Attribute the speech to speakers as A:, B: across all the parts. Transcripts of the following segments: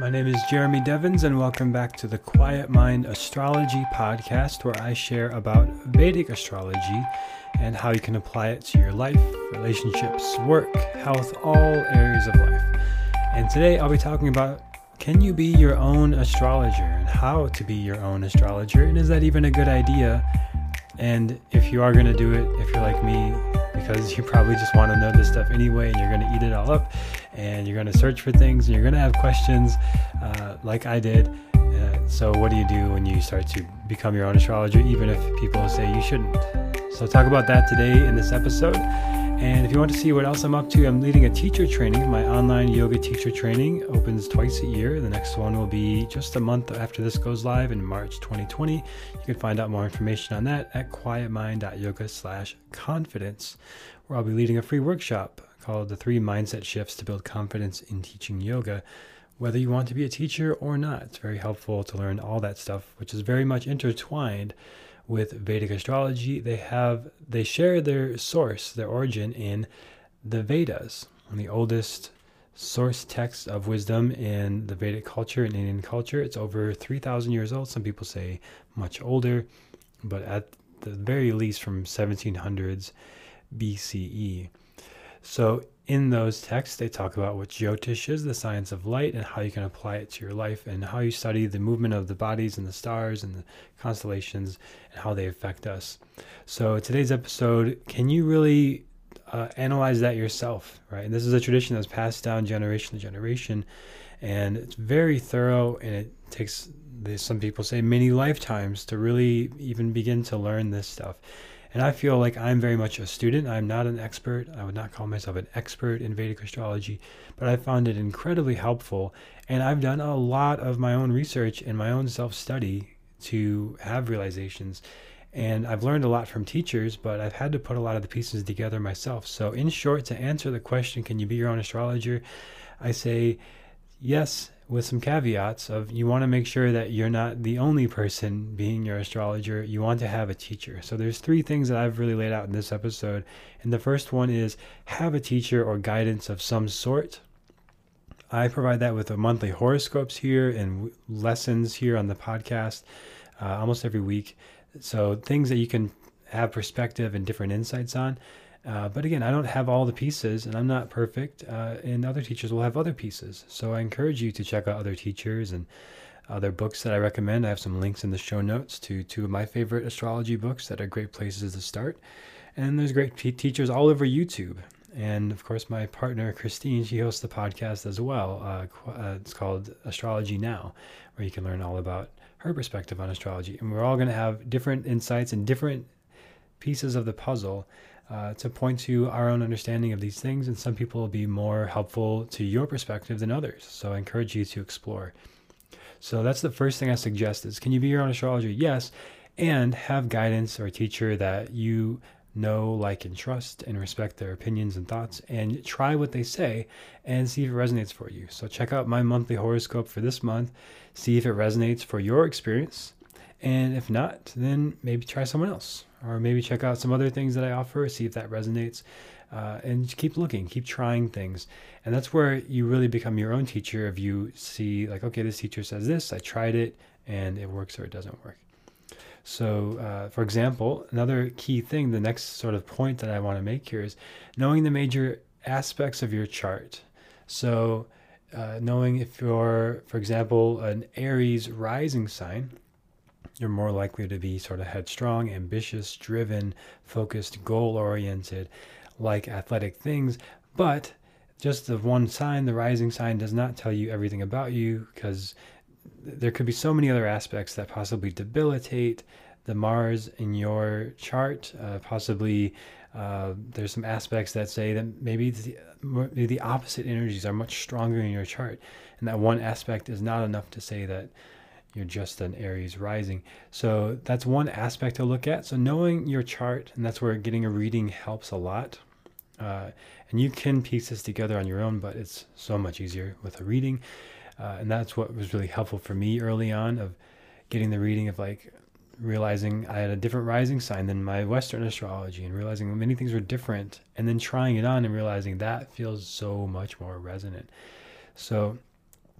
A: My name is Jeremy Devens, and welcome back to the Quiet Mind Astrology Podcast, where I share about Vedic astrology and how you can apply it to your life, relationships, work, health, all areas of life. And today I'll be talking about can you be your own astrologer and how to be your own astrologer, and is that even a good idea? And if you are going to do it, if you're like me, because you probably just want to know this stuff anyway and you're going to eat it all up and you're going to search for things and you're going to have questions uh, like I did. Uh, so, what do you do when you start to become your own astrologer, even if people say you shouldn't? So, talk about that today in this episode. And if you want to see what else I'm up to, I'm leading a teacher training. My online yoga teacher training opens twice a year. The next one will be just a month after this goes live in March 2020. You can find out more information on that at quietmind.yoga slash confidence, where I'll be leading a free workshop called The Three Mindset Shifts to Build Confidence in Teaching Yoga. Whether you want to be a teacher or not, it's very helpful to learn all that stuff, which is very much intertwined with Vedic astrology. They have they share their source, their origin in the Vedas, the oldest source text of wisdom in the Vedic culture and Indian culture. It's over 3,000 years old. Some people say much older, but at the very least from 1700s BCE. So in those texts, they talk about what Jyotish is, the science of light, and how you can apply it to your life, and how you study the movement of the bodies and the stars and the constellations, and how they affect us. So, today's episode, can you really uh, analyze that yourself, right? And this is a tradition that's passed down generation to generation, and it's very thorough, and it takes, some people say, many lifetimes to really even begin to learn this stuff. And I feel like I'm very much a student. I'm not an expert. I would not call myself an expert in Vedic astrology, but I found it incredibly helpful. And I've done a lot of my own research and my own self study to have realizations. And I've learned a lot from teachers, but I've had to put a lot of the pieces together myself. So, in short, to answer the question, can you be your own astrologer? I say yes, with some caveats of you want to make sure that you're not the only person being your astrologer you want to have a teacher. So there's three things that i've really laid out in this episode and the first one is have a teacher or guidance of some sort. I provide that with a monthly horoscopes here and lessons here on the podcast uh, almost every week. So things that you can have perspective and different insights on uh, but again, I don't have all the pieces and I'm not perfect, uh, and other teachers will have other pieces. So I encourage you to check out other teachers and other books that I recommend. I have some links in the show notes to two of my favorite astrology books that are great places to start. And there's great teachers all over YouTube. And of course, my partner Christine, she hosts the podcast as well. Uh, uh, it's called Astrology Now, where you can learn all about her perspective on astrology. And we're all going to have different insights and different pieces of the puzzle uh, to point to our own understanding of these things, and some people will be more helpful to your perspective than others. So I encourage you to explore. So that's the first thing I suggest is can you be your own astrologer? Yes, and have guidance or a teacher that you know, like, and trust and respect their opinions and thoughts and try what they say and see if it resonates for you. So check out my monthly horoscope for this month, see if it resonates for your experience. And if not, then maybe try someone else or maybe check out some other things that I offer, see if that resonates. Uh, and keep looking, keep trying things. And that's where you really become your own teacher if you see, like, okay, this teacher says this, I tried it, and it works or it doesn't work. So, uh, for example, another key thing, the next sort of point that I want to make here is knowing the major aspects of your chart. So, uh, knowing if you're, for example, an Aries rising sign, you're more likely to be sort of headstrong, ambitious, driven, focused, goal oriented, like athletic things. But just the one sign, the rising sign, does not tell you everything about you because there could be so many other aspects that possibly debilitate the Mars in your chart. Uh, possibly uh, there's some aspects that say that maybe the, maybe the opposite energies are much stronger in your chart, and that one aspect is not enough to say that you're just an Aries rising. So that's one aspect to look at. So knowing your chart, and that's where getting a reading helps a lot. Uh, and you can piece this together on your own, but it's so much easier with a reading. Uh, and that's what was really helpful for me early on of getting the reading of like realizing I had a different rising sign than my Western astrology and realizing many things were different and then trying it on and realizing that feels so much more resonant. So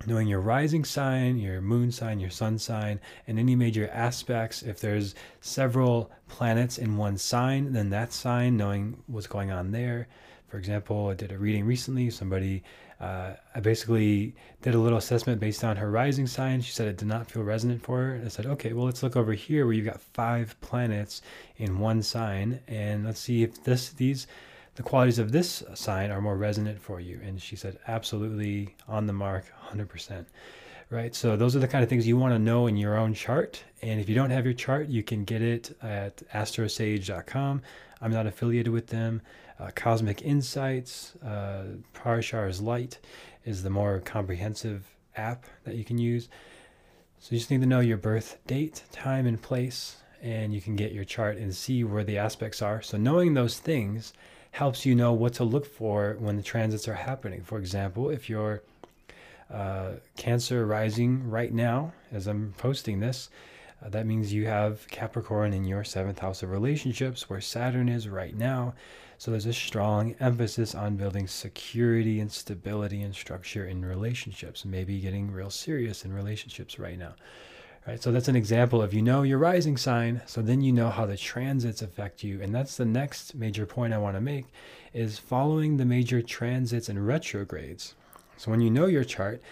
A: knowing your rising sign, your moon sign, your sun sign, and any major aspects. If there's several planets in one sign, then that sign, knowing what's going on there. For example, I did a reading recently. Somebody, uh, I basically did a little assessment based on her rising sign. She said it did not feel resonant for her. I said, okay, well, let's look over here where you've got five planets in one sign, and let's see if this these the qualities of this sign are more resonant for you. And she said, absolutely on the mark, 100%. Right. So those are the kind of things you want to know in your own chart. And if you don't have your chart, you can get it at astrosage.com. I'm not affiliated with them. Uh, Cosmic Insights, uh, Parshar's Light is the more comprehensive app that you can use. So you just need to know your birth date, time, and place, and you can get your chart and see where the aspects are. So knowing those things helps you know what to look for when the transits are happening. For example, if you're uh, Cancer rising right now, as I'm posting this, uh, that means you have Capricorn in your seventh house of relationships, where Saturn is right now. So there's a strong emphasis on building security and stability and structure in relationships, maybe getting real serious in relationships right now. Right, so that's an example of you know your rising sign, so then you know how the transits affect you. And that's the next major point I want to make is following the major transits and retrogrades. So when you know your chart,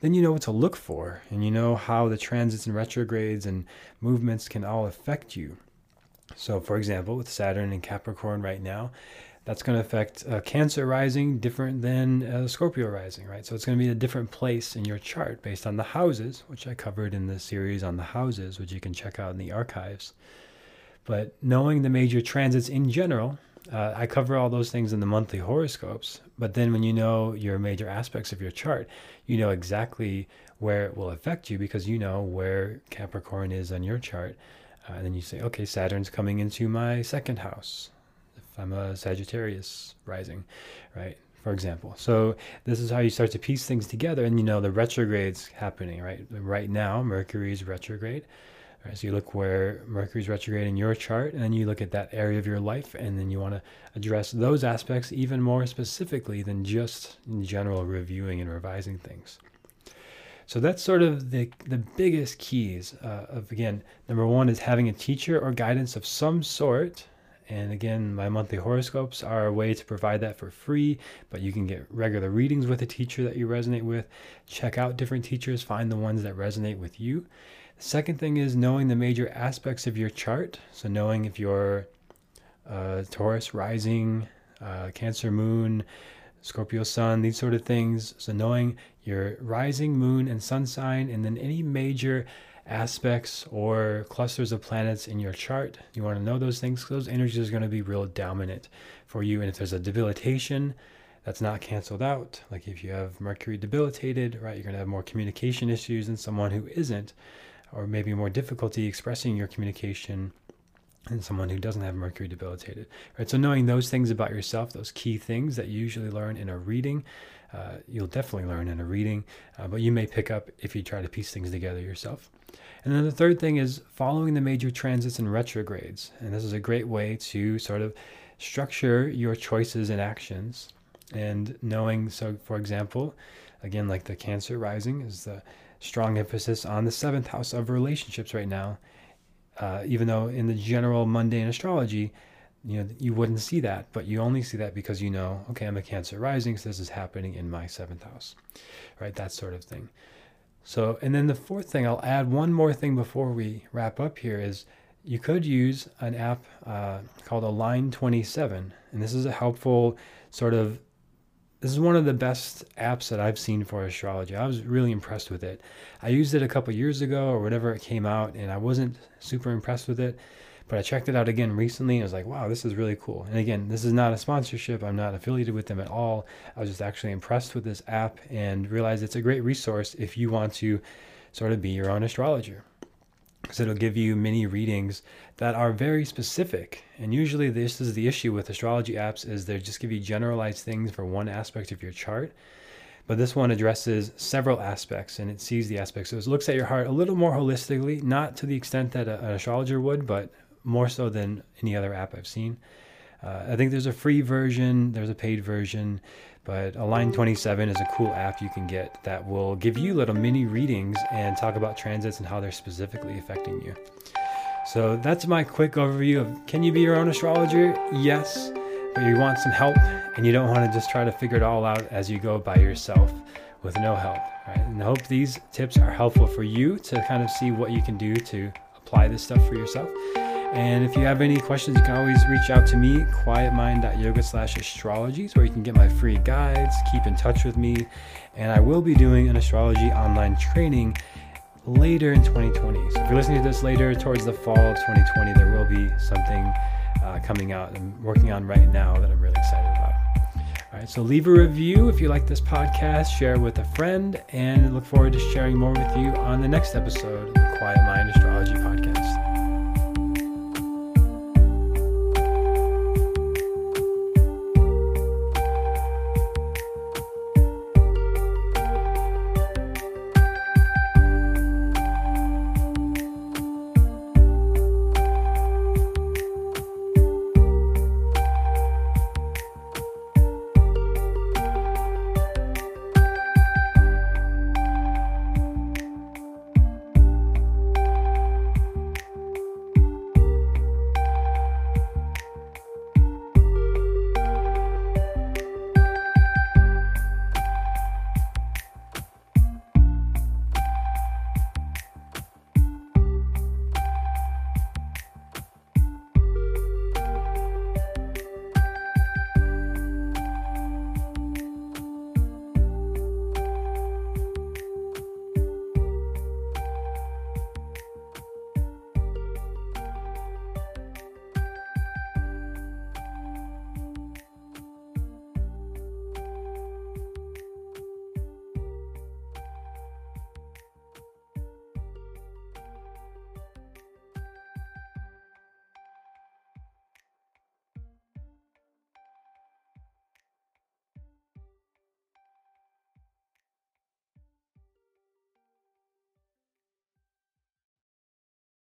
A: then you know what to look for and you know how the transits and retrogrades and movements can all affect you. So, for example, with Saturn and Capricorn right now, that's going to affect uh, Cancer rising different than uh, Scorpio rising, right? So it's going to be a different place in your chart based on the houses, which I covered in the series on the houses, which you can check out in the archives. But knowing the major transits in general, uh, I cover all those things in the monthly horoscopes. But then when you know your major aspects of your chart, you know exactly where it will affect you because you know where Capricorn is on your chart. Uh, and then you say, okay, Saturn's coming into my second house I'm a Sagittarius rising, right? For example. So this is how you start to piece things together, and you know the retrogrades happening, right? Right now, Mercury is retrograde. Right? So you look where Mercury's retrograde in your chart, and then you look at that area of your life, and then you want to address those aspects even more specifically than just in general reviewing and revising things. So that's sort of the the biggest keys uh, of again. Number one is having a teacher or guidance of some sort and again, my monthly horoscopes are a way to provide that for free, but you can get regular readings with a teacher that you resonate with. Check out different teachers, find the ones that resonate with you. The second thing is knowing the major aspects of your chart. So, knowing if you're uh, Taurus rising, uh, Cancer moon, Scorpio sun, these sort of things. So, knowing your rising moon and sun sign, and then any major aspects or clusters of planets in your chart. You want to know those things. Those energies are going to be real dominant for you. And if there's a debilitation, that's not canceled out. Like if you have Mercury debilitated, right, you're going to have more communication issues than someone who isn't, or maybe more difficulty expressing your communication than someone who doesn't have Mercury debilitated, right? So knowing those things about yourself, those key things that you usually learn in a reading, uh, you'll definitely learn in a reading, uh, but you may pick up if you try to piece things together yourself. And then the third thing is following the major transits and retrogrades. And this is a great way to sort of structure your choices and actions. And knowing, so for example, again, like the Cancer rising is the strong emphasis on the seventh house of relationships right now. Uh, even though in the general mundane astrology, you know you wouldn't see that but you only see that because you know okay i'm a cancer rising so this is happening in my seventh house right? That sort of thing. So and then the fourth thing i'll add one more thing before we wrap up here is you could use an app uh, called align 27 and this is a helpful sort of this is one of the best apps that I've seen for astrology. I was really impressed with it. I used it a couple years ago or whatever it came out, and I wasn't super impressed with it. But I checked it out again recently and I was like, wow, this is really cool. And again, this is not a sponsorship. I'm not affiliated with them at all. I was just actually impressed with this app and realized it's a great resource if you want to sort of be your own astrologer. Because it'll give you mini readings that are very specific. And usually this is the issue with astrology apps is they just give you generalized things for one aspect of your chart. But this one addresses several aspects and it sees the aspects. So it looks at your heart a little more holistically, not to the extent that a, an astrologer would, but more so than any other app I've seen. Uh, I think there's a free version, there's a paid version, But Align 27 is a cool app you can get that will give you little mini readings and talk about transits and how they're specifically affecting you. So that's my quick overview of can you be your own astrologer? Yes, but you want some help and you don't want to just try to figure it all out as you go by yourself with no help. Right? And I hope these tips are helpful for you to kind of see what you can do to apply this stuff for yourself. And if you have any questions, you can always reach out to me, quietmind.yoga slash astrologies, where you can get my free guides, keep in touch with me. And I will be doing an astrology online training later in 2020. So if you're listening to this later, towards the fall of 2020, there will be something uh, coming out I'm working on right now that I'm really excited about. All right, so leave a review if you like this podcast, share with a friend, and look forward to sharing more with you on the next episode of Quiet Mind Astrology.